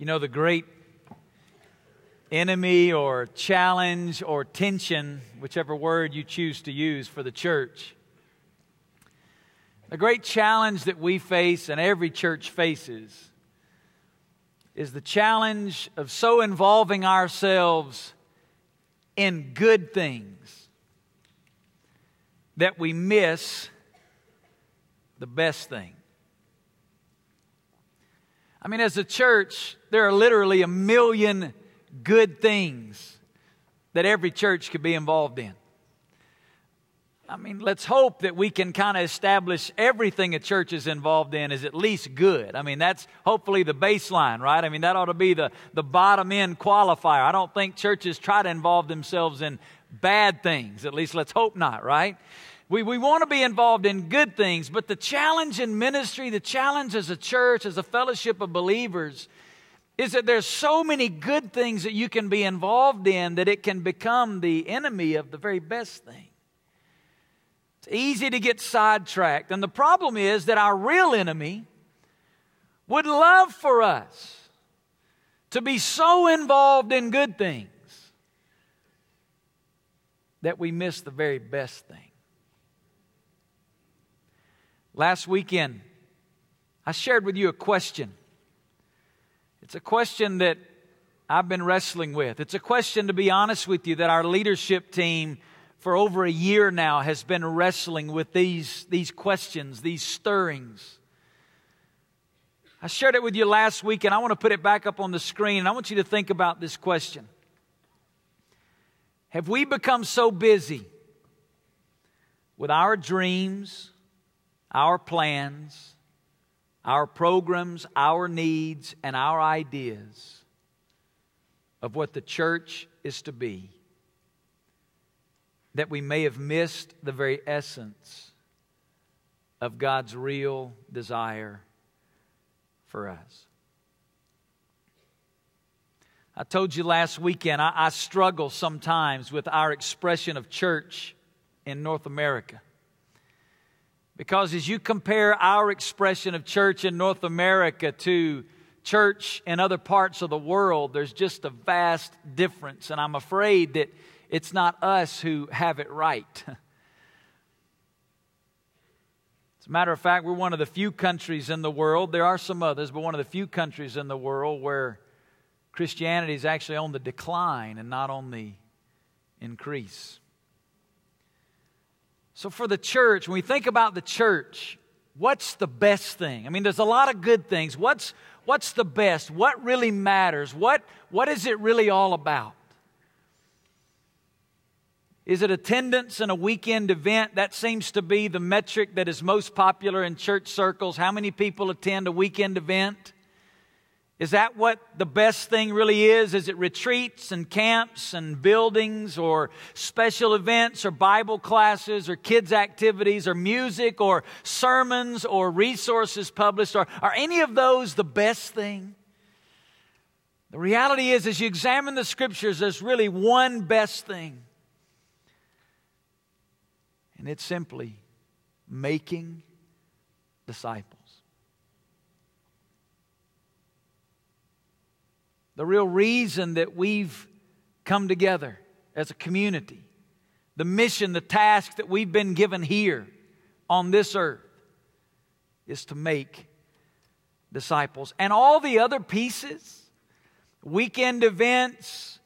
You know, the great enemy or challenge or tension, whichever word you choose to use for the church. The great challenge that we face and every church faces is the challenge of so involving ourselves in good things that we miss the best thing. I mean, as a church, there are literally a million good things that every church could be involved in. I mean, let's hope that we can kind of establish everything a church is involved in is at least good. I mean, that's hopefully the baseline, right? I mean, that ought to be the, the bottom end qualifier. I don't think churches try to involve themselves in bad things. At least let's hope not, right? We, we want to be involved in good things, but the challenge in ministry, the challenge as a church, as a fellowship of believers, is that there's so many good things that you can be involved in that it can become the enemy of the very best thing. It's easy to get sidetracked. And the problem is that our real enemy would love for us to be so involved in good things that we miss the very best thing. Last weekend, I shared with you a question. It's a question that I've been wrestling with. It's a question, to be honest with you, that our leadership team for over a year now has been wrestling with these, these questions, these stirrings. I shared it with you last week, and I want to put it back up on the screen, and I want you to think about this question. Have we become so busy with our dreams, our plans, our programs, our needs, and our ideas of what the church is to be, that we may have missed the very essence of God's real desire for us. I told you last weekend, I, I struggle sometimes with our expression of church in North America. Because as you compare our expression of church in North America to church in other parts of the world, there's just a vast difference. And I'm afraid that it's not us who have it right. As a matter of fact, we're one of the few countries in the world, there are some others, but one of the few countries in the world where Christianity is actually on the decline and not on the increase. So, for the church, when we think about the church, what's the best thing? I mean, there's a lot of good things. What's, what's the best? What really matters? What, what is it really all about? Is it attendance in a weekend event? That seems to be the metric that is most popular in church circles. How many people attend a weekend event? Is that what the best thing really is? Is it retreats and camps and buildings or special events or Bible classes or kids' activities or music or sermons or resources published? Or are any of those the best thing? The reality is, as you examine the scriptures, there's really one best thing. And it's simply making disciples. The real reason that we've come together as a community, the mission, the task that we've been given here on this earth is to make disciples. And all the other pieces, weekend events,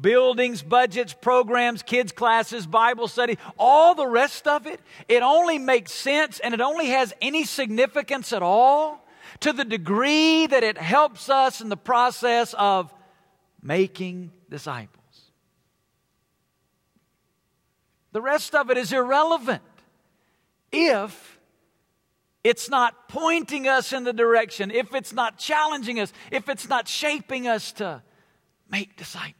buildings, budgets, programs, kids' classes, Bible study, all the rest of it, it only makes sense and it only has any significance at all to the degree that it helps us in the process of making disciples. The rest of it is irrelevant if it's not pointing us in the direction, if it's not challenging us, if it's not shaping us to make disciples.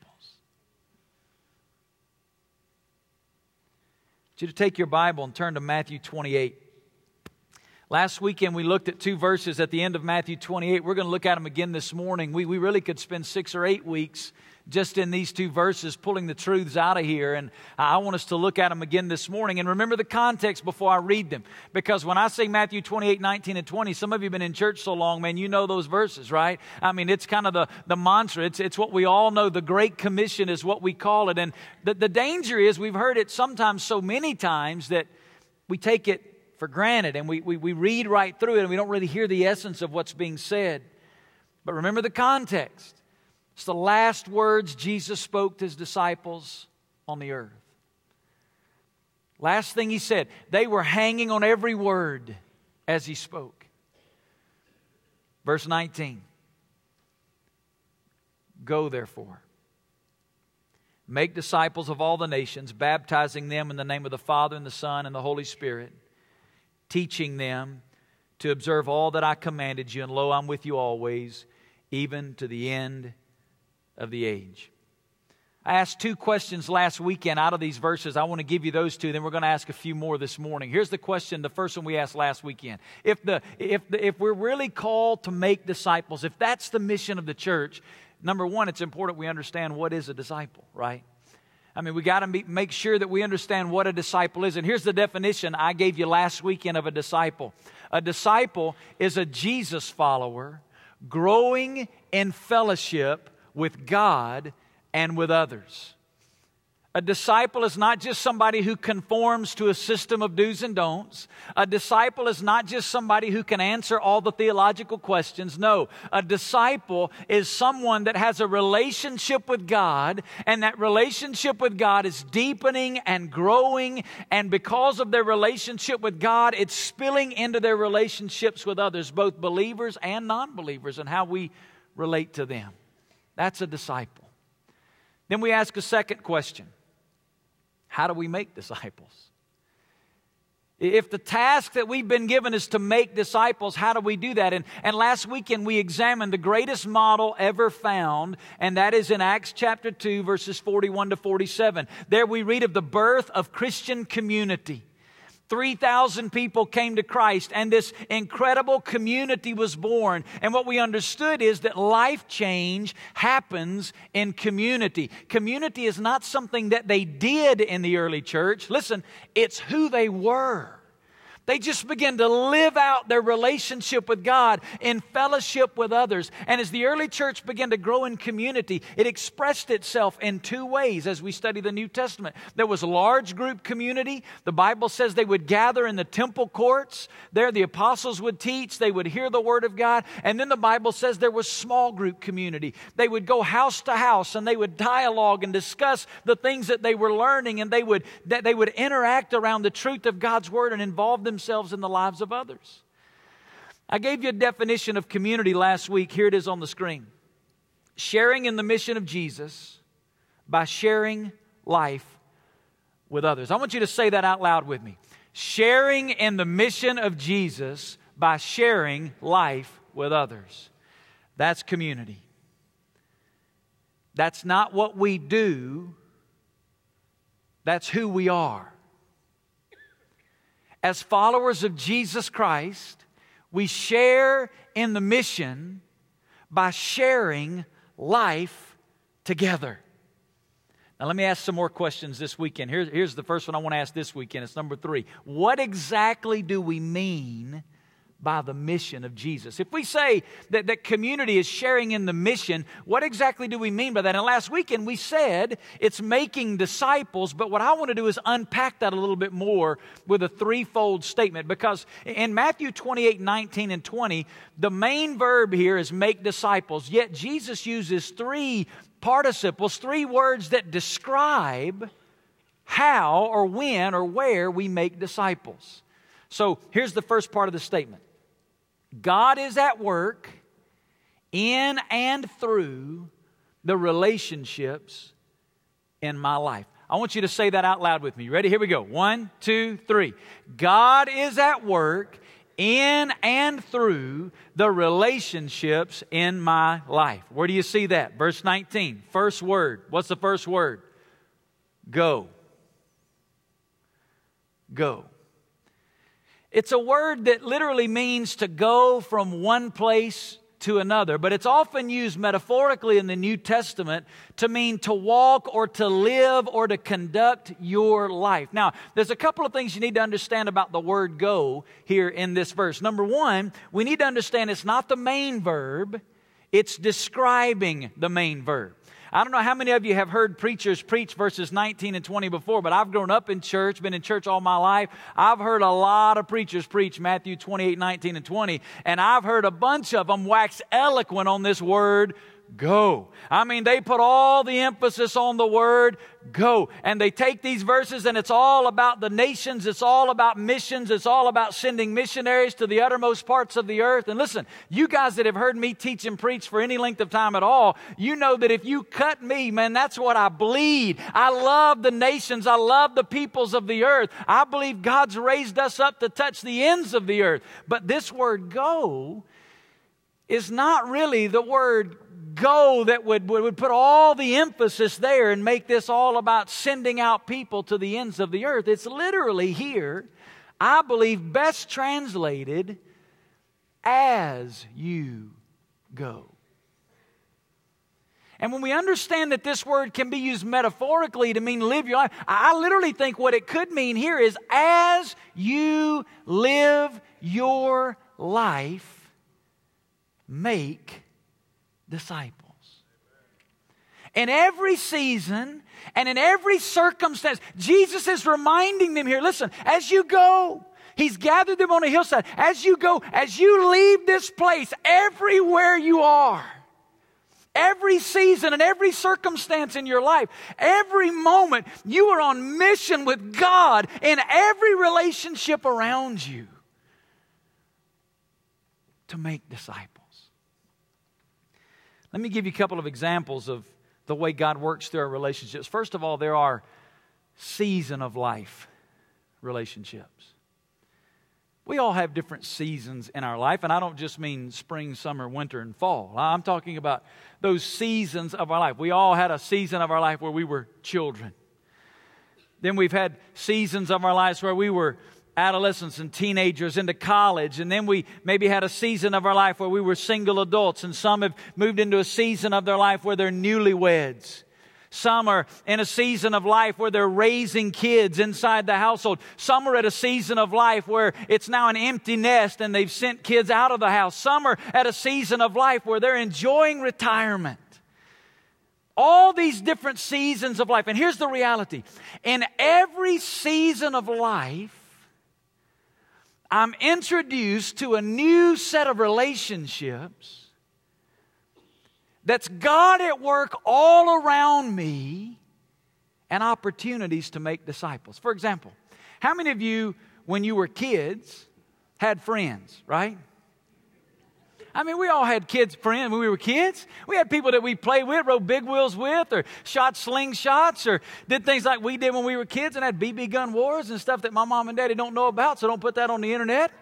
I want you to take your Bible and turn to Matthew 28. Last weekend, we looked at two verses at the end of Matthew 28. We're going to look at them again this morning. We, we really could spend six or eight weeks just in these two verses, pulling the truths out of here. And I want us to look at them again this morning. And remember the context before I read them. Because when I say Matthew 28, 19, and 20, some of you have been in church so long, man, you know those verses, right? I mean, it's kind of the, the mantra. It's, it's what we all know. The Great Commission is what we call it. And the, the danger is we've heard it sometimes so many times that we take it for granted and we, we, we read right through it and we don't really hear the essence of what's being said. But remember the context. It's the last words Jesus spoke to his disciples on the earth. Last thing he said, they were hanging on every word as he spoke. Verse 19 Go therefore, make disciples of all the nations, baptizing them in the name of the Father and the Son and the Holy Spirit teaching them to observe all that I commanded you, and lo, I'm with you always, even to the end of the age. I asked two questions last weekend out of these verses. I want to give you those two, then we're going to ask a few more this morning. Here's the question, the first one we asked last weekend. If, the, if, the, if we're really called to make disciples, if that's the mission of the church, number one, it's important we understand what is a disciple, right? I mean, we got to make sure that we understand what a disciple is. And here's the definition I gave you last weekend of a disciple a disciple is a Jesus follower growing in fellowship with God and with others. A disciple is not just somebody who conforms to a system of do's and don'ts. A disciple is not just somebody who can answer all the theological questions. No, a disciple is someone that has a relationship with God, and that relationship with God is deepening and growing. And because of their relationship with God, it's spilling into their relationships with others, both believers and non believers, and how we relate to them. That's a disciple. Then we ask a second question how do we make disciples? If the task that we've been given is to make disciples, how do we do that? And, and last weekend we examined the greatest model ever found, and that is in Acts chapter 2, verses 41 to 47. There we read of the birth of Christian community. 3,000 people came to Christ, and this incredible community was born. And what we understood is that life change happens in community. Community is not something that they did in the early church. Listen, it's who they were. They just begin to live out their relationship with God in fellowship with others. And as the early church began to grow in community, it expressed itself in two ways as we study the New Testament. There was large group community. The Bible says they would gather in the temple courts. There the apostles would teach, they would hear the word of God. And then the Bible says there was small group community. They would go house to house and they would dialogue and discuss the things that they were learning and they would, that they would interact around the truth of God's word and involve themselves themselves in the lives of others. I gave you a definition of community last week. Here it is on the screen sharing in the mission of Jesus by sharing life with others. I want you to say that out loud with me. Sharing in the mission of Jesus by sharing life with others. That's community. That's not what we do, that's who we are as followers of Jesus Christ, we share in the mission by sharing life together. Now, let me ask some more questions this weekend. Here's, here's the first one I want to ask this weekend. It's number three. What exactly do we mean by the mission of Jesus. If we say that, that community is sharing in the mission, what exactly do we mean by that? And last weekend we said it's making disciples, but what I want to do is unpack that a little bit more with a threefold statement because in Matthew 28 19 and 20, the main verb here is make disciples, yet Jesus uses three participles, three words that describe how or when or where we make disciples. So here's the first part of the statement God is at work in and through the relationships in my life. I want you to say that out loud with me. You ready? Here we go. One, two, three. God is at work in and through the relationships in my life. Where do you see that? Verse 19, first word. What's the first word? Go. Go. It's a word that literally means to go from one place to another, but it's often used metaphorically in the New Testament to mean to walk or to live or to conduct your life. Now, there's a couple of things you need to understand about the word go here in this verse. Number one, we need to understand it's not the main verb, it's describing the main verb. I don't know how many of you have heard preachers preach verses 19 and 20 before, but I've grown up in church, been in church all my life. I've heard a lot of preachers preach Matthew 28, 19, and 20, and I've heard a bunch of them wax eloquent on this word go. I mean, they put all the emphasis on the word go. And they take these verses and it's all about the nations. It's all about missions. It's all about sending missionaries to the uttermost parts of the earth. And listen, you guys that have heard me teach and preach for any length of time at all, you know that if you cut me, man, that's what I bleed. I love the nations. I love the peoples of the earth. I believe God's raised us up to touch the ends of the earth. But this word go is not really the word go that would, would put all the emphasis there and make this all about sending out people to the ends of the earth. It's literally here, I believe, best translated as you go. And when we understand that this word can be used metaphorically to mean live your life, I literally think what it could mean here is as you live your life, make disciples. In every season and in every circumstance, Jesus is reminding them here listen, as you go, He's gathered them on a hillside. As you go, as you leave this place, everywhere you are, every season and every circumstance in your life, every moment, you are on mission with God in every relationship around you to make disciples. Let me give you a couple of examples of the way God works through our relationships. First of all, there are season of life relationships. We all have different seasons in our life, and I don't just mean spring, summer, winter, and fall. I'm talking about those seasons of our life. We all had a season of our life where we were children. Then we've had seasons of our lives where we were adolescents and teenagers into college. And then we maybe had a season of our life where we were single adults. And some have moved into a season of their life where they're newlyweds. Some are in a season of life where they're raising kids inside the household. Some are at a season of life where it's now an empty nest and they've sent kids out of the house. Some are at a season of life where they're enjoying retirement. All these different seasons of life. And here's the reality in every season of life, I'm introduced to a new set of relationships that's God at work all around me and opportunities to make disciples. For example, how many of you, when you were kids, had friends, right? I mean, we all had kids friends when we were kids. We had people that we played with, rode big wheels with, or shot slingshots, or did things like we did when we were kids and had BB gun wars and stuff that my mom and daddy don't know about, so don't put that on the internet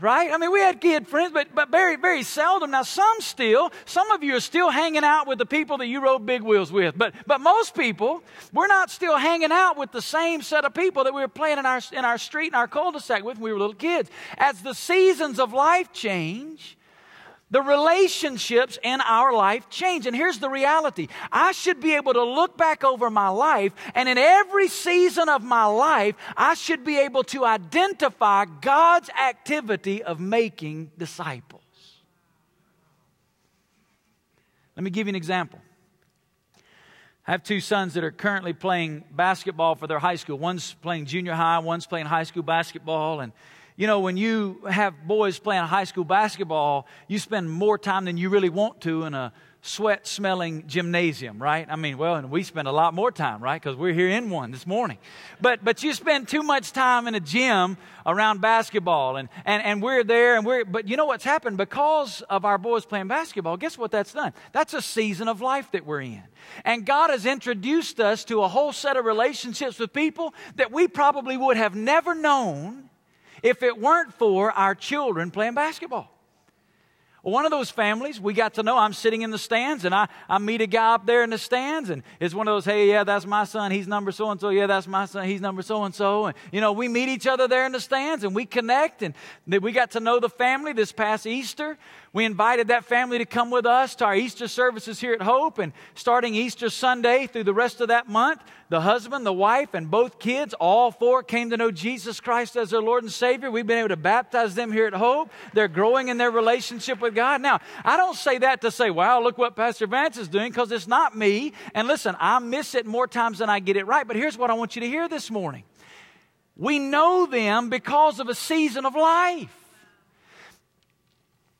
right? I mean, we had kid friends, but, but very, very seldom. Now, some still, some of you are still hanging out with the people that you rode big wheels with, but, but most people, we're not still hanging out with the same set of people that we were playing in our, in our street and our cul-de-sac with when we were little kids. As the seasons of life change, the relationships in our life change. And here's the reality I should be able to look back over my life, and in every season of my life, I should be able to identify God's activity of making disciples. Let me give you an example. I have two sons that are currently playing basketball for their high school. One's playing junior high, one's playing high school basketball, and you know, when you have boys playing high school basketball, you spend more time than you really want to in a sweat smelling gymnasium, right? I mean, well, and we spend a lot more time, right? Because we're here in one this morning. But but you spend too much time in a gym around basketball and, and, and we're there and we're but you know what's happened? Because of our boys playing basketball, guess what that's done? That's a season of life that we're in. And God has introduced us to a whole set of relationships with people that we probably would have never known if it weren't for our children playing basketball. One of those families, we got to know. I'm sitting in the stands, and I, I meet a guy up there in the stands, and it's one of those, hey, yeah, that's my son. He's number so and so. Yeah, that's my son. He's number so and so. And, you know, we meet each other there in the stands, and we connect, and we got to know the family this past Easter. We invited that family to come with us to our Easter services here at Hope. And starting Easter Sunday through the rest of that month, the husband, the wife, and both kids, all four came to know Jesus Christ as their Lord and Savior. We've been able to baptize them here at Hope. They're growing in their relationship with God. Now, I don't say that to say, wow, look what Pastor Vance is doing, because it's not me. And listen, I miss it more times than I get it right. But here's what I want you to hear this morning we know them because of a season of life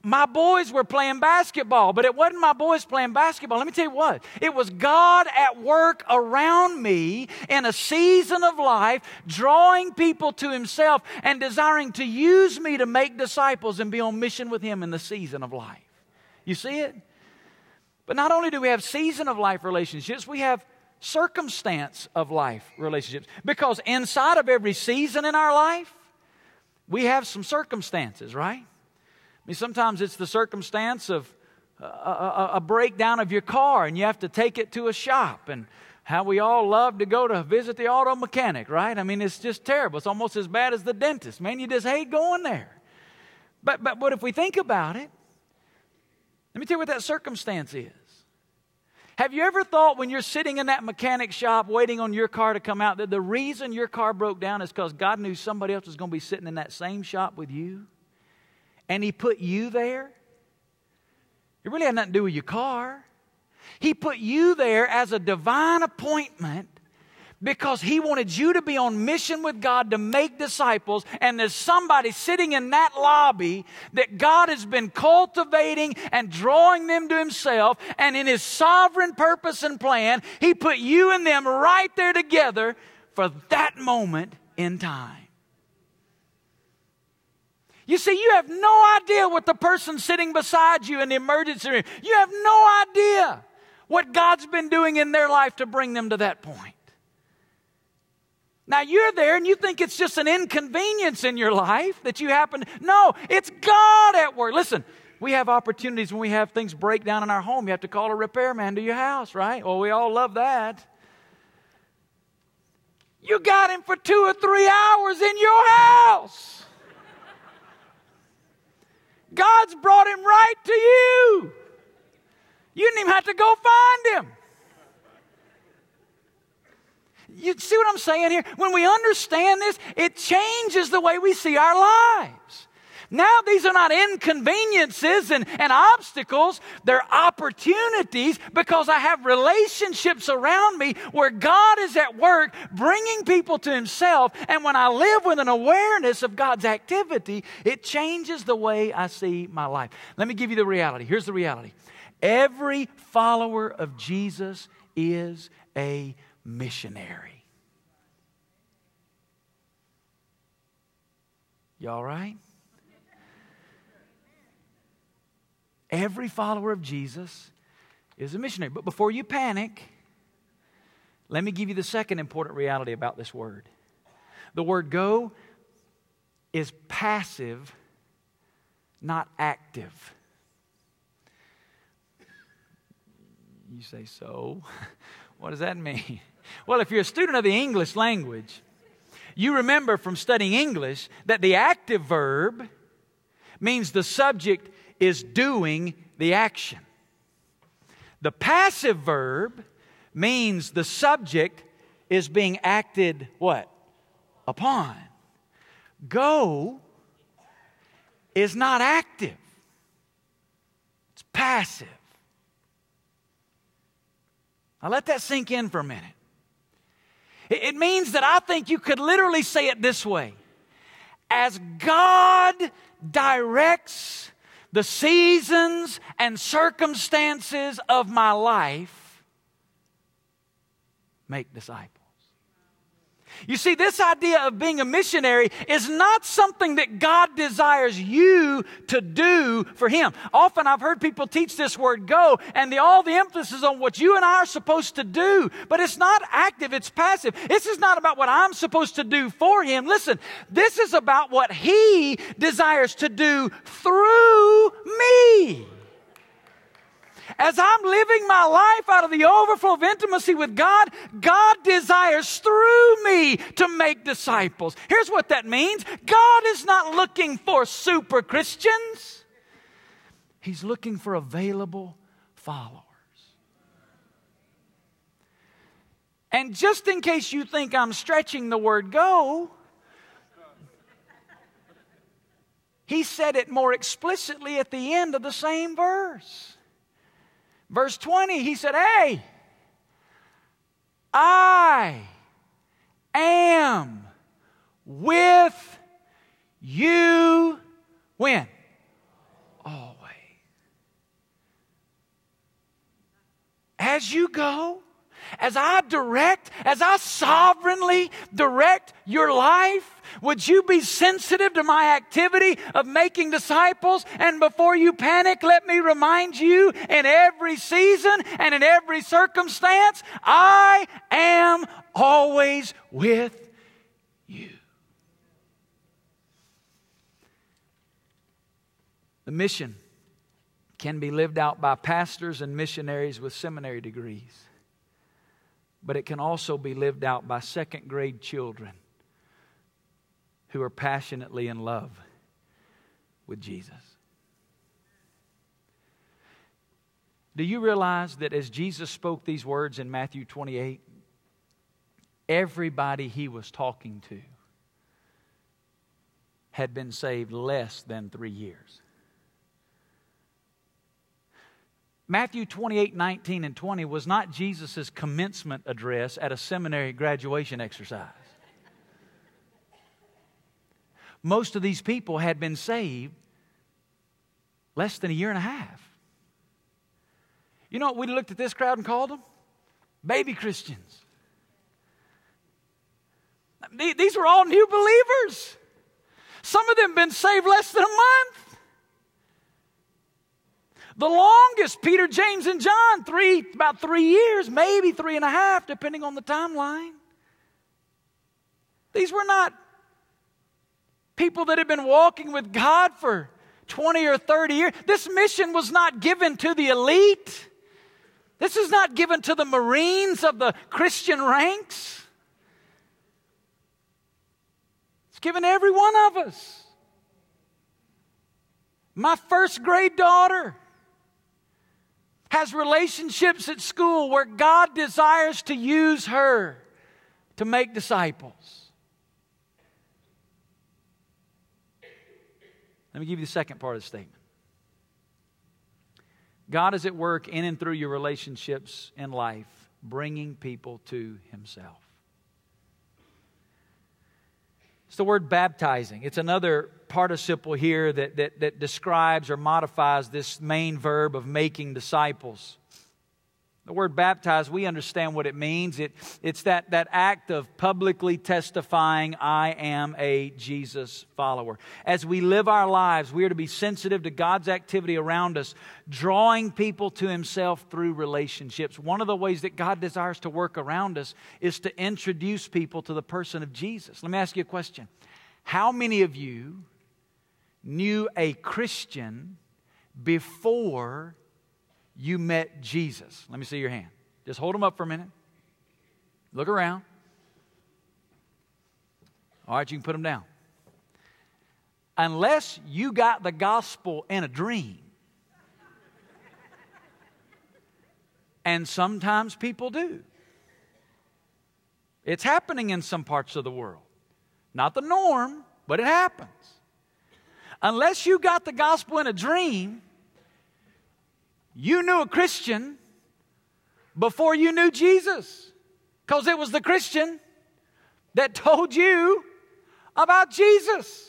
my boys were playing basketball, but it wasn't my boys playing basketball. Let me tell you what. It was God at work around me in a season of life, drawing people to Himself and desiring to use me to make disciples and be on mission with Him in the season of life. You see it? But not only do we have season of life relationships, we have circumstance of life relationships. Because inside of every season in our life, we have some circumstances, right? Mean, sometimes it's the circumstance of a, a, a, breakdown of your car and you have to take it to a shop and how we all love to go to visit the auto mechanic, right? I mean, it's just terrible. It's almost as bad as the dentist. Man, you just hate going there. But, but, but if we think about it, let me tell you what that circumstance is. Have you ever thought when you're sitting in that mechanic shop waiting on your car to come out that the reason your car broke down is because God knew somebody else was going to be sitting in that same shop with you? And He put you there, it really had nothing to do with your car. He put you there as a divine appointment because He wanted you to be on mission with God to make disciples. And there's somebody sitting in that lobby that God has been cultivating and drawing them to Himself. And in His sovereign purpose and plan, He put you and them right there together for that moment in time. You see, you have no idea what the person sitting beside you in the emergency room, you have no idea what God's been doing in their life to bring them to that point. Now you're there and you think it's just an inconvenience in your life that you happen. No, it's God at work. Listen, we have opportunities when we have things break down in our home. You have to call a repairman to your house, right? Well, we all love that. You got him for two or three hours in your house. God's brought him right to you. You didn't even have to go find him. You see what I'm saying here? When we understand this, it changes the way we see our lives. Now, these are not inconveniences and, and obstacles, they're opportunities because I have relationships around me where God is at work bringing people to Himself. And when I live with an awareness of God's activity, it changes the way I see my life. Let me give you the reality. Here's the reality every follower of Jesus is a missionary. You all right? Every follower of Jesus is a missionary. But before you panic, let me give you the second important reality about this word. The word go is passive, not active. You say, so? What does that mean? Well, if you're a student of the English language, you remember from studying English that the active verb means the subject is doing the action. The passive verb means the subject is being acted what? Upon. Go is not active. It's passive. Now let that sink in for a minute. It means that I think you could literally say it this way As God directs the seasons and circumstances of my life make disciples. You see, this idea of being a missionary is not something that God desires you to do for Him. Often I've heard people teach this word go, and the, all the emphasis on what you and I are supposed to do, but it's not active, it's passive. This is not about what I'm supposed to do for Him. Listen, this is about what He desires to do through me. As I'm living my life out of the overflow of intimacy with God, God desires through me to make disciples. Here's what that means God is not looking for super Christians, He's looking for available followers. And just in case you think I'm stretching the word go, he said it more explicitly at the end of the same verse. Verse 20, he said, Hey, I am with you when? Always. As you go, as I direct, as I sovereignly direct your life, would you be sensitive to my activity of making disciples? And before you panic, let me remind you in every season and in every circumstance, I am always with you. The mission can be lived out by pastors and missionaries with seminary degrees but it can also be lived out by second grade children who are passionately in love with Jesus. Do you realize that as Jesus spoke these words in Matthew 28, everybody he was talking to had been saved less than three years? Matthew 28 19 and 20 was not Jesus' commencement address at a seminary graduation exercise. Most of these people had been saved less than a year and a half. You know what we looked at this crowd and called them? Baby Christians. These were all new believers. Some of them been saved less than a month. The longest, Peter, James, and John, three, about three years, maybe three and a half, depending on the timeline. These were not people that had been walking with God for 20 or 30 years. This mission was not given to the elite. This is not given to the Marines of the Christian ranks. It's given to every one of us. My first grade daughter has relationships at school where God desires to use her to make disciples. Let me give you the second part of the statement. God is at work in and through your relationships in life, bringing people to Himself. It's the word baptizing. It's another participle here that, that, that describes or modifies this main verb of making disciples. The word baptize, we understand what it means. It, it's that, that act of publicly testifying, I am a Jesus follower. As we live our lives, we are to be sensitive to God's activity around us, drawing people to Himself through relationships. One of the ways that God desires to work around us is to introduce people to the person of Jesus. Let me ask you a question How many of you knew a Christian before you met Jesus? Let me see your hand. Just hold them up for a minute. Look around. All right, you can put them down. Unless you got the gospel in a dream. And sometimes people do. It's happening in some parts of the world. Not the norm, but it happens. Unless you got the gospel in a dream, you knew a Christian before you knew Jesus. Because it was the Christian that told you about Jesus.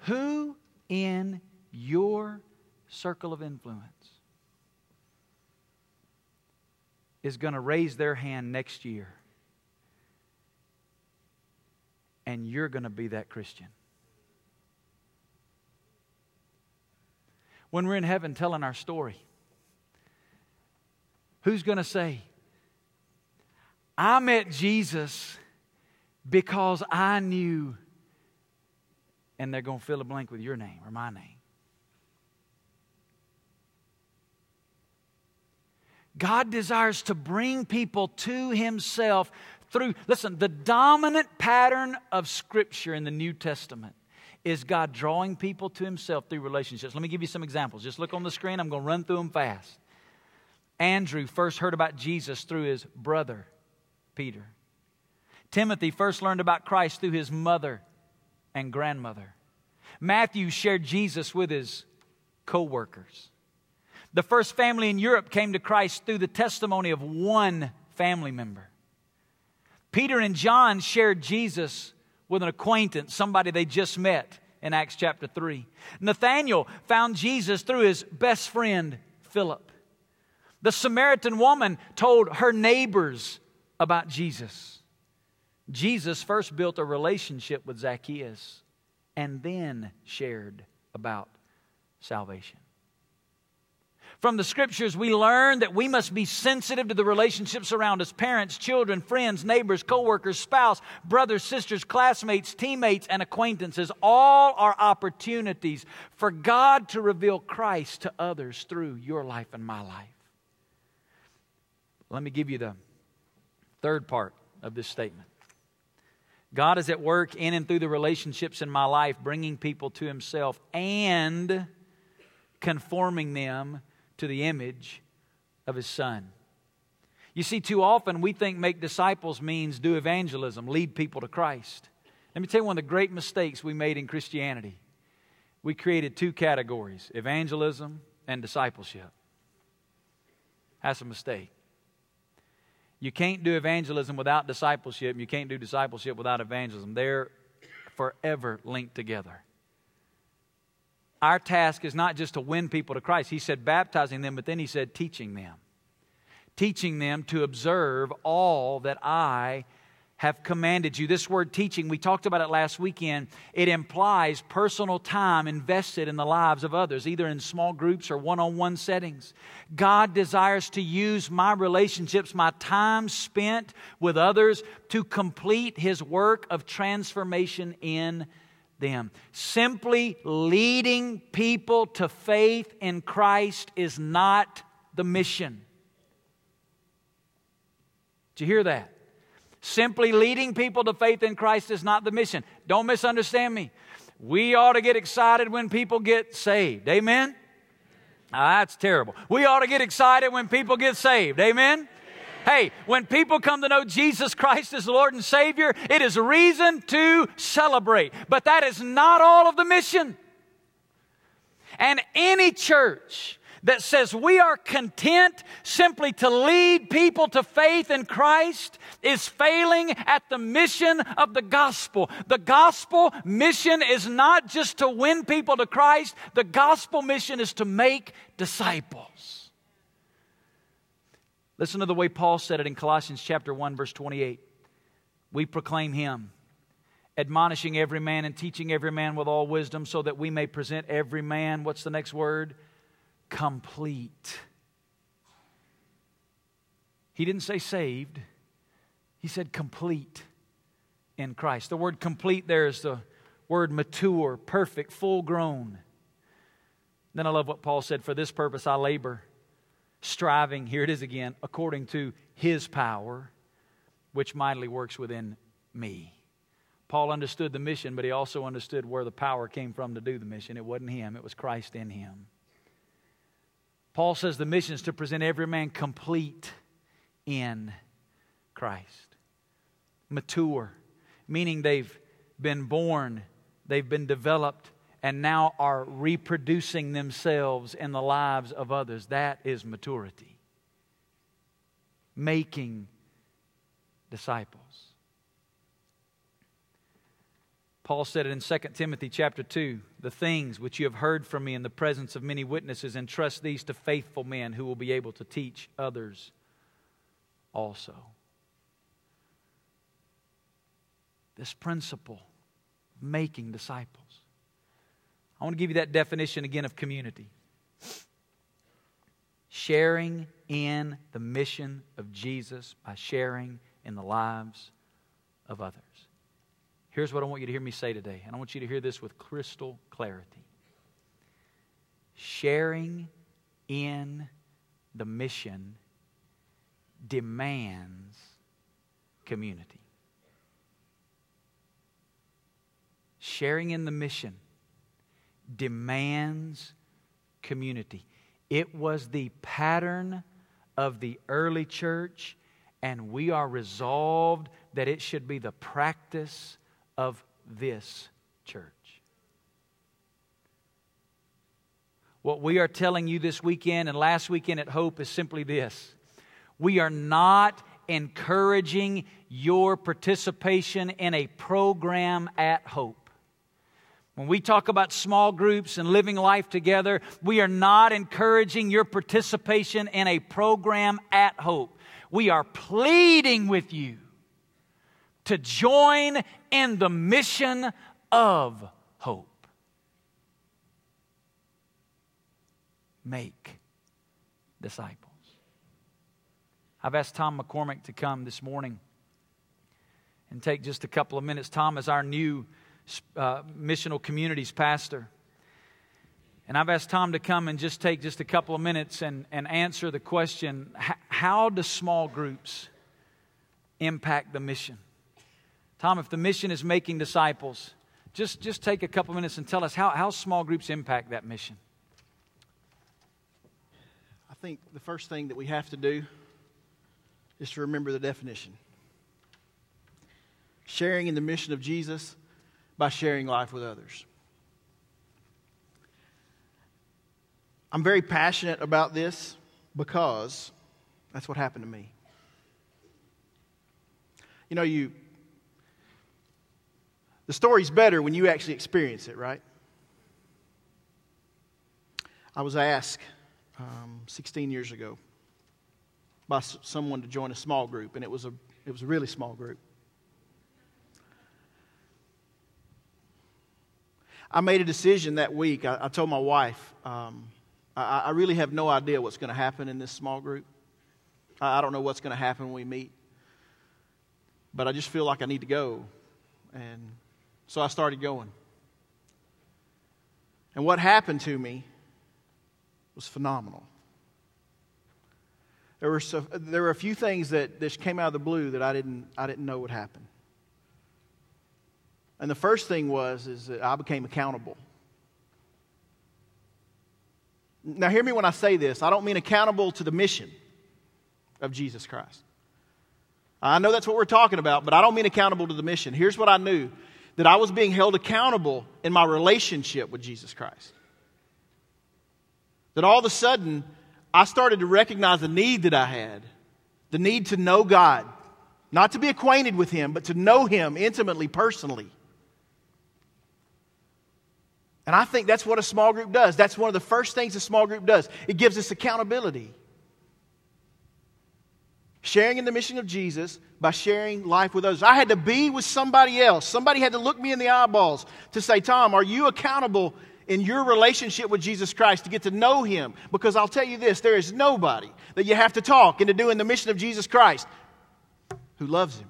Who in your circle of influence is going to raise their hand next year. And you're going to be that Christian. When we're in heaven telling our story, who's going to say, I met Jesus because I knew and they're going to fill a blank with your name or my name. God desires to bring people to Himself through, listen, the dominant pattern of Scripture in the New Testament is God drawing people to Himself through relationships. Let me give you some examples. Just look on the screen, I'm going to run through them fast. Andrew first heard about Jesus through his brother, Peter. Timothy first learned about Christ through his mother and grandmother. Matthew shared Jesus with his co workers. The first family in Europe came to Christ through the testimony of one family member. Peter and John shared Jesus with an acquaintance, somebody they just met in Acts chapter 3. Nathanael found Jesus through his best friend, Philip. The Samaritan woman told her neighbors about Jesus. Jesus first built a relationship with Zacchaeus and then shared about salvation. From the scriptures, we learn that we must be sensitive to the relationships around us parents, children, friends, neighbors, coworkers, spouse, brothers, sisters, classmates, teammates, and acquaintances. All are opportunities for God to reveal Christ to others through your life and my life. Let me give you the third part of this statement. God is at work in and through the relationships in my life, bringing people to Himself and conforming them to the image of His Son. You see, too often we think make disciples means do evangelism, lead people to Christ. Let me tell you one of the great mistakes we made in Christianity. We created two categories evangelism and discipleship. That's a mistake. You can't do evangelism without discipleship, and you can't do discipleship without evangelism. They're forever linked together. Our task is not just to win people to Christ. He said baptizing them, but then he said teaching them. Teaching them to observe all that I have commanded you. This word teaching, we talked about it last weekend. It implies personal time invested in the lives of others, either in small groups or one on one settings. God desires to use my relationships, my time spent with others, to complete His work of transformation in them. Simply leading people to faith in Christ is not the mission. Did you hear that? Simply leading people to faith in Christ is not the mission. Don't misunderstand me. We ought to get excited when people get saved. Amen? Ah, that's terrible. We ought to get excited when people get saved. Amen? Hey, when people come to know Jesus Christ as Lord and Savior, it is reason to celebrate. But that is not all of the mission. And any church that says we are content simply to lead people to faith in Christ is failing at the mission of the gospel. The gospel mission is not just to win people to Christ, the gospel mission is to make disciples. Listen to the way Paul said it in Colossians chapter 1 verse 28. We proclaim him admonishing every man and teaching every man with all wisdom so that we may present every man what's the next word complete. He didn't say saved, he said complete in Christ. The word complete there is the word mature, perfect, full grown. Then I love what Paul said for this purpose I labor, striving, here it is again, according to his power, which mightily works within me. Paul understood the mission, but he also understood where the power came from to do the mission. It wasn't him, it was Christ in him. Paul says the mission is to present every man complete in Christ. Mature, meaning they've been born, they've been developed, and now are reproducing themselves in the lives of others. That is maturity. Making disciples. Paul said it in 2 Timothy chapter 2 the things which you have heard from me in the presence of many witnesses, entrust these to faithful men who will be able to teach others also. This principle making disciples. I want to give you that definition again of community sharing in the mission of Jesus by sharing in the lives of others. Here's what I want you to hear me say today, and I want you to hear this with crystal clarity. Sharing in the mission demands community. Sharing in the mission demands community. It was the pattern of the early church, and we are resolved that it should be the practice of this church. What we are telling you this weekend and last weekend at Hope is simply this we are not encouraging your participation in a program at Hope. When we talk about small groups and living life together, we are not encouraging your participation in a program at Hope. We are pleading with you to join in the mission of hope. Make disciples. I've asked Tom McCormick to come this morning and take just a couple of minutes. Tom is our new uh, missional communities pastor. And I've asked Tom to come and just take just a couple of minutes and, and answer the question how do small groups impact the mission? Tom, if the mission is making disciples, just, just take a couple minutes and tell us how, how small groups impact that mission. I think the first thing that we have to do is to remember the definition. Sharing in the mission of Jesus by sharing life with others. I'm very passionate about this because that's what happened to me. You know, you the story's better when you actually experience it, right? I was asked um, 16 years ago by someone to join a small group, and it was a, it was a really small group. I made a decision that week. I, I told my wife, um, I, I, really have no idea what's going to happen in this small group. I, I don't know what's going to happen when we meet. But I just feel like I need to go. And so I started going. And what happened to me was phenomenal. There were, so, there were a few things that just came out of the blue that I didn't, I didn't know would happen. And the first thing was is that I became accountable. Now hear me when I say this. I don't mean accountable to the mission of Jesus Christ. I know that's what we're talking about, but I don't mean accountable to the mission. Here's what I knew that I was being held accountable in my relationship with Jesus Christ. That all of a sudden, I started to recognize the need that I had the need to know God, not to be acquainted with Him, but to know Him intimately, personally. And I think that's what a small group does. That's one of the first things a small group does. It gives us accountability. Sharing in the mission of Jesus by sharing life with others. I had to be with somebody else. Somebody had to look me in the eyeballs to say, Tom, are you accountable in your relationship with Jesus Christ to get to know Him? Because I'll tell you this there is nobody that you have to talk into doing the mission of Jesus Christ who loves Him.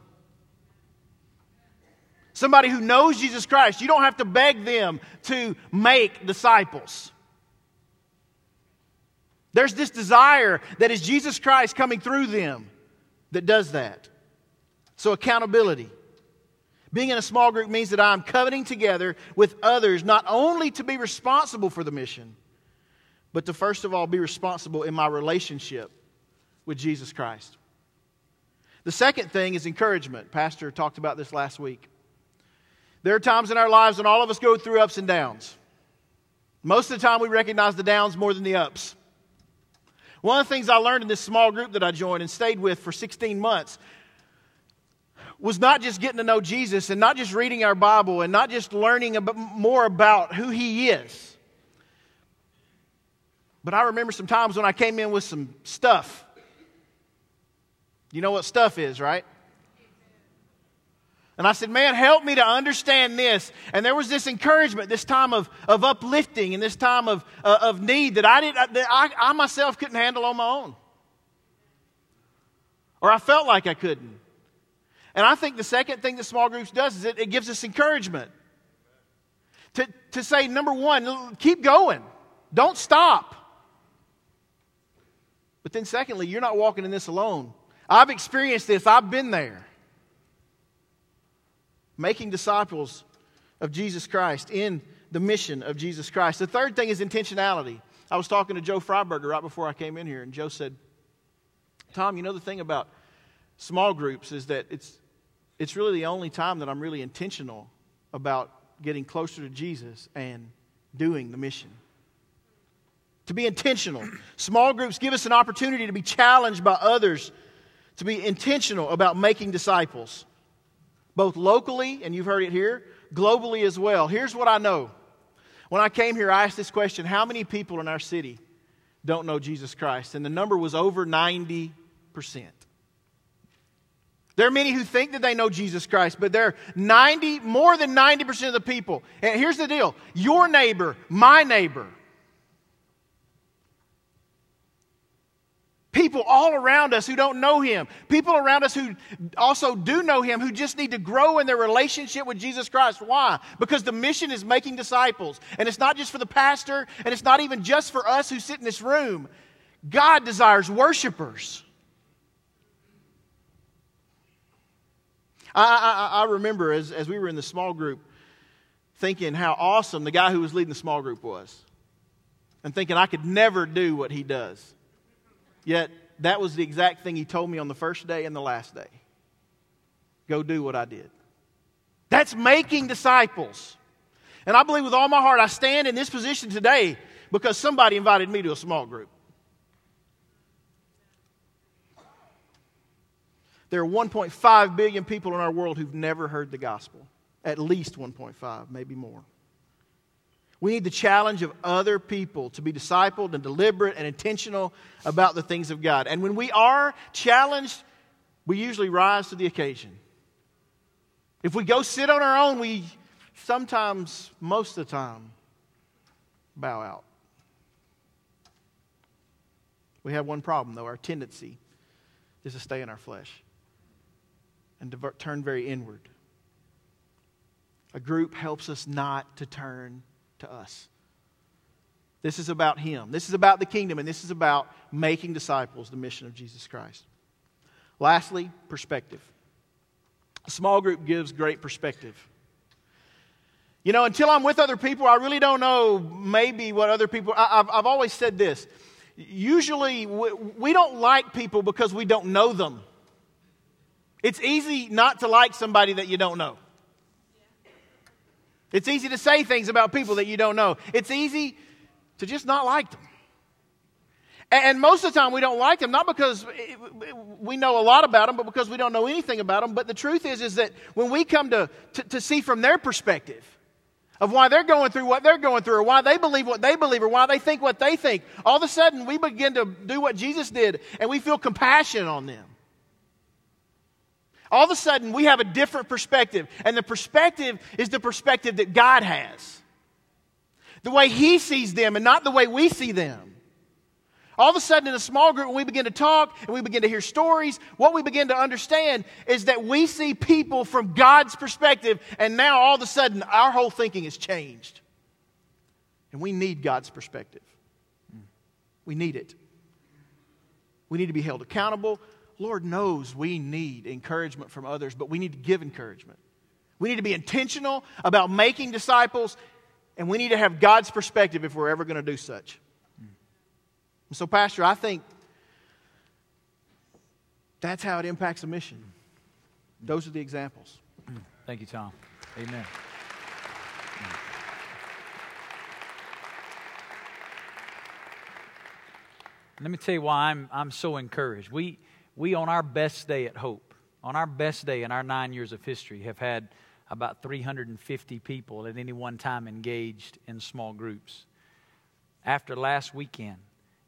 Somebody who knows Jesus Christ. You don't have to beg them to make disciples. There's this desire that is Jesus Christ coming through them that does that. So, accountability. Being in a small group means that I'm coveting together with others, not only to be responsible for the mission, but to first of all be responsible in my relationship with Jesus Christ. The second thing is encouragement. Pastor talked about this last week. There are times in our lives when all of us go through ups and downs. Most of the time, we recognize the downs more than the ups. One of the things I learned in this small group that I joined and stayed with for 16 months was not just getting to know Jesus and not just reading our Bible and not just learning more about who He is. But I remember some times when I came in with some stuff. You know what stuff is, right? And I said, Man, help me to understand this. And there was this encouragement, this time of, of uplifting and this time of, uh, of need that I, did, that I, I myself couldn't handle on my own. Or I felt like I couldn't. And I think the second thing that small groups does is it, it gives us encouragement. To, to say, number one, keep going. Don't stop. But then, secondly, you're not walking in this alone. I've experienced this, I've been there. Making disciples of Jesus Christ in the mission of Jesus Christ. The third thing is intentionality. I was talking to Joe Freiberger right before I came in here, and Joe said, Tom, you know the thing about small groups is that it's, it's really the only time that I'm really intentional about getting closer to Jesus and doing the mission. To be intentional. Small groups give us an opportunity to be challenged by others, to be intentional about making disciples, both locally, and you've heard it here, globally as well. Here's what I know. When I came here, I asked this question How many people in our city don't know Jesus Christ? And the number was over 90%. There are many who think that they know Jesus Christ, but there are 90, more than 90% of the people. And here's the deal your neighbor, my neighbor, people all around us who don't know him, people around us who also do know him, who just need to grow in their relationship with Jesus Christ. Why? Because the mission is making disciples. And it's not just for the pastor, and it's not even just for us who sit in this room. God desires worshipers. I, I, I remember as, as we were in the small group thinking how awesome the guy who was leading the small group was, and thinking I could never do what he does. Yet, that was the exact thing he told me on the first day and the last day go do what I did. That's making disciples. And I believe with all my heart I stand in this position today because somebody invited me to a small group. There are 1.5 billion people in our world who've never heard the gospel. At least 1.5, maybe more. We need the challenge of other people to be discipled and deliberate and intentional about the things of God. And when we are challenged, we usually rise to the occasion. If we go sit on our own, we sometimes, most of the time, bow out. We have one problem, though. Our tendency is to stay in our flesh and divert, turn very inward. A group helps us not to turn to us. This is about Him. This is about the kingdom, and this is about making disciples, the mission of Jesus Christ. Lastly, perspective. A small group gives great perspective. You know, until I'm with other people, I really don't know maybe what other people. I, have I've always said this. Usually, we, we don't like people because we don't know them. It's easy not to like somebody that you don't know. It's easy to say things about people that you don't know. It's easy to just not like them. And most of the time, we don't like them, not because we know a lot about them, but because we don't know anything about them. But the truth is, is that when we come to, to, to, see from their perspective of why they're going through what they're going through, or why they believe what they believe, or why they think what they think, all of a sudden we begin to do what Jesus did, and we feel compassion on them all of a sudden we have a different perspective. And the perspective is the perspective that God has. The way He sees them and not the way we see them. All of a sudden, in a small group, when we begin to talk and we begin to hear stories, what we begin to understand is that we see people from God's perspective, and now all of a sudden, our whole thinking has changed. And we need God's perspective. We need it. We need to be held accountable. Lord knows we need encouragement from others, but we need to give encouragement. We need to be intentional about making disciples, and we need to have God's perspective if we're ever going to do such. And so, Pastor, I think that's how it impacts a mission. Those are the examples. Thank you, Tom. Amen. Let me tell you why I'm, I'm so encouraged. We, we, on our best day at Hope, on our best day in our nine years of history, have had about 350 people at any one time engaged in small groups. After last weekend,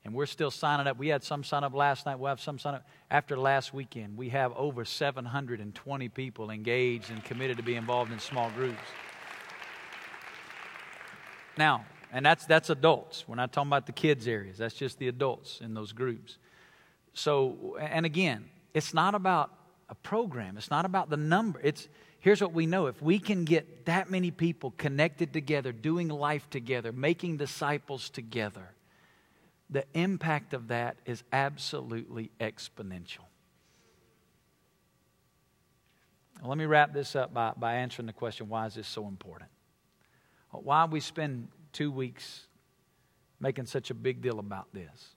and we're still signing up. We had some sign up last night. We'll have some sign up. After last weekend, we have over 720 people engaged and committed to be involved in small groups. Now, and that's, that's adults. We're not talking about the kids' areas. That's just the adults in those groups. So, and again, it's not about a program. It's not about the number. It's here's what we know. If we can get that many people connected together, doing life together, making disciples together, the impact of that is absolutely exponential. Let me wrap this up by, by answering the question why is this so important? Why we spend two weeks making such a big deal about this?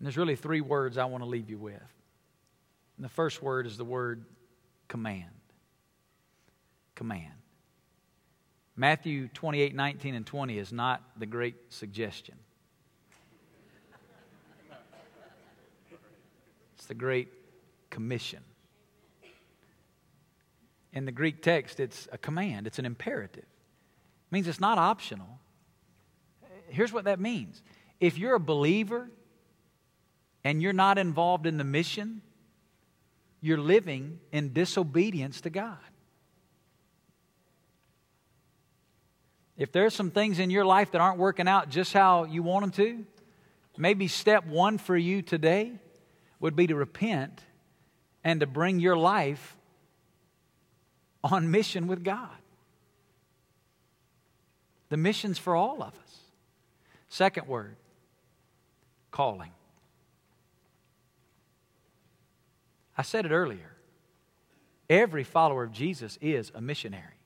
And there's really three words I want to leave you with. And the first word is the word command. Command. Matthew 28 19 and 20 is not the great suggestion. It's the great commission. In the Greek text, it's a command, it's an imperative. It means it's not optional. Here's what that means if you're a believer and you're not involved in the mission, you're living in disobedience to God. If there's some things in your life that aren't working out just how you want them to, maybe step one for you today would be to repent and to bring your life on mission with God. The mission's for all of us. Second word, calling. I said it earlier. Every follower of Jesus is a missionary.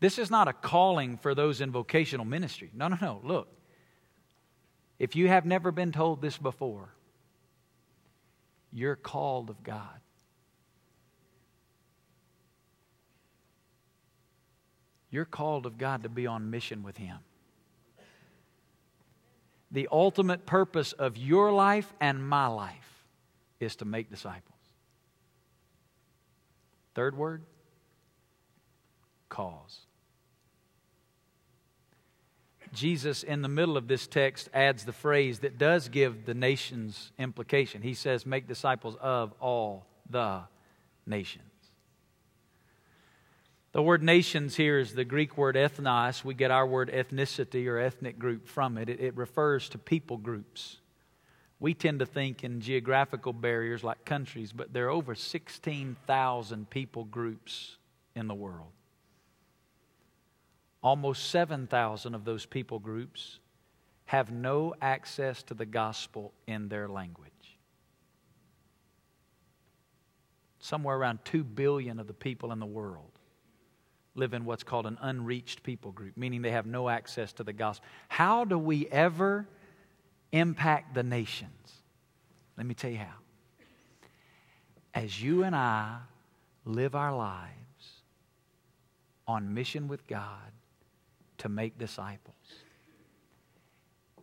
This is not a calling for those in vocational ministry. No, no, no. Look, if you have never been told this before, you're called of God. You're called of God to be on mission with Him. The ultimate purpose of your life and my life is to make disciples. Third word cause. Jesus, in the middle of this text, adds the phrase that does give the nations implication. He says, Make disciples of all the nations. The word nations here is the Greek word ethnos. We get our word ethnicity or ethnic group from it. It, it refers to people groups. We tend to think in geographical barriers like countries, but there are over 16,000 people groups in the world. Almost 7,000 of those people groups have no access to the gospel in their language. Somewhere around 2 billion of the people in the world live in what's called an unreached people group, meaning they have no access to the gospel. How do we ever impact the nations? Let me tell you how. As you and I live our lives on mission with God to make disciples,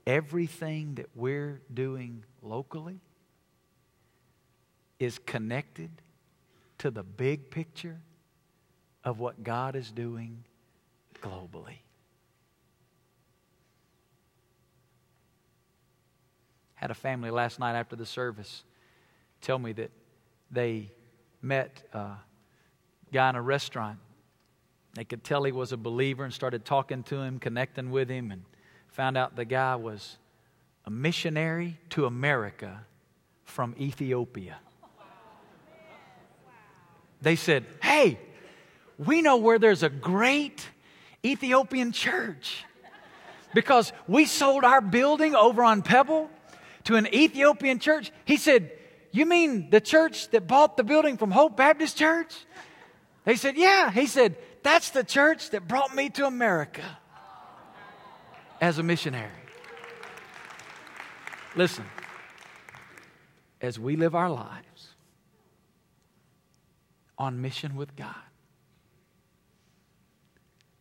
everything that we're doing locally is connected to the big picture of what God is doing globally. Had a family last night after the service tell me that they met a guy in a restaurant. They could tell he was a believer and started talking to him, connecting with him, and found out the guy was a missionary to America from Ethiopia. They said, Hey, we know where there's a great Ethiopian church because we sold our building over on Pebble to an Ethiopian church. He said, You mean the church that bought the building from Hope Baptist Church? They said, Yeah. He said, That's the church that brought me to America as a missionary. Listen, as we live our lives on mission with God,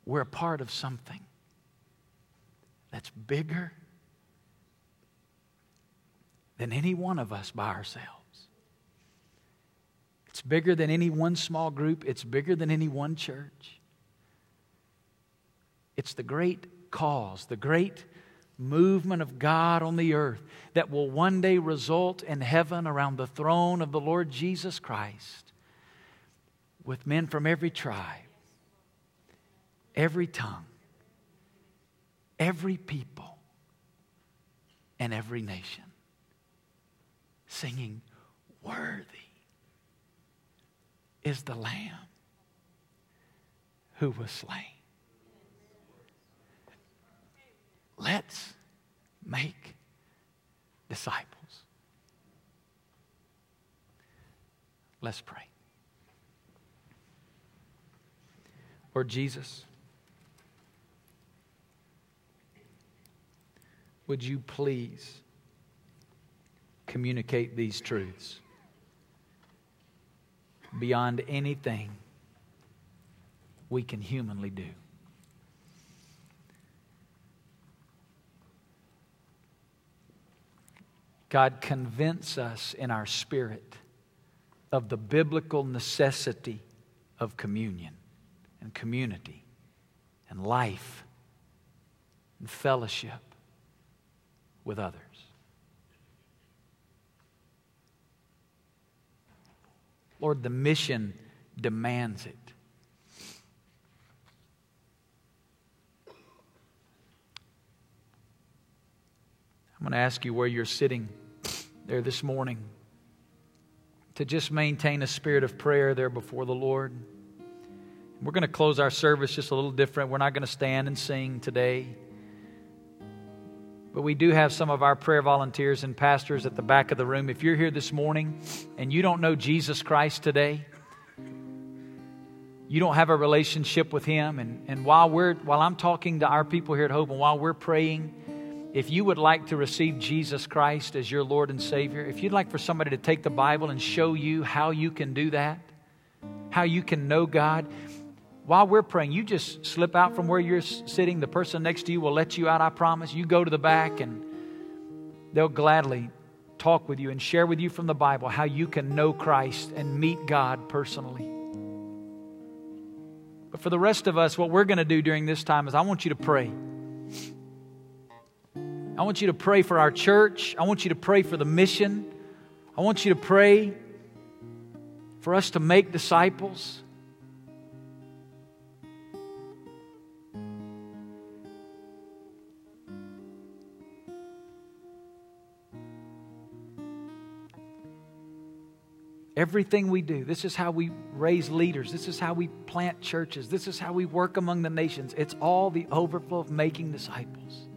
we're a part of something that's bigger than any one of us by ourselves. It's bigger than any one small group, it's bigger than any one church. It's the great cause, the great movement of God on the earth that will one day result in heaven around the throne of the Lord Jesus Christ with men from every tribe every tongue, every people, and every nation, singing, Worthy, is the Lamb who was slain. Let's make disciples. Let's pray. Lord Jesus, would you please communicate these truths beyond anything we can humanly do? God, convince us in our spirit of the biblical necessity of communion and community and life and fellowship with others. Lord, the mission demands it. I'm going to ask you where you're sitting there this morning to just maintain a spirit of prayer there before the Lord. We're going to close our service just a little different. We're not going to stand and sing today. But we do have some of our prayer volunteers and pastors at the back of the room. If you're here this morning and you don't know Jesus Christ today, you don't have a relationship with Him, and, and while, we're, while I'm talking to our people here at Hope and while we're praying, if you would like to receive Jesus Christ as your Lord and Savior, if you'd like for somebody to take the Bible and show you how you can do that, how you can know God, while we're praying, you just slip out from where you're sitting. The person next to you will let you out, I promise. You go to the back and they'll gladly talk with you and share with you from the Bible how you can know Christ and meet God personally. But for the rest of us, what we're going to do during this time is I want you to pray. I want you to pray for our church. I want you to pray for the mission. I want you to pray for us to make disciples. Everything we do, this is how we raise leaders. This is how we plant churches. This is how we work among the nations. It's all the overflow of making disciples.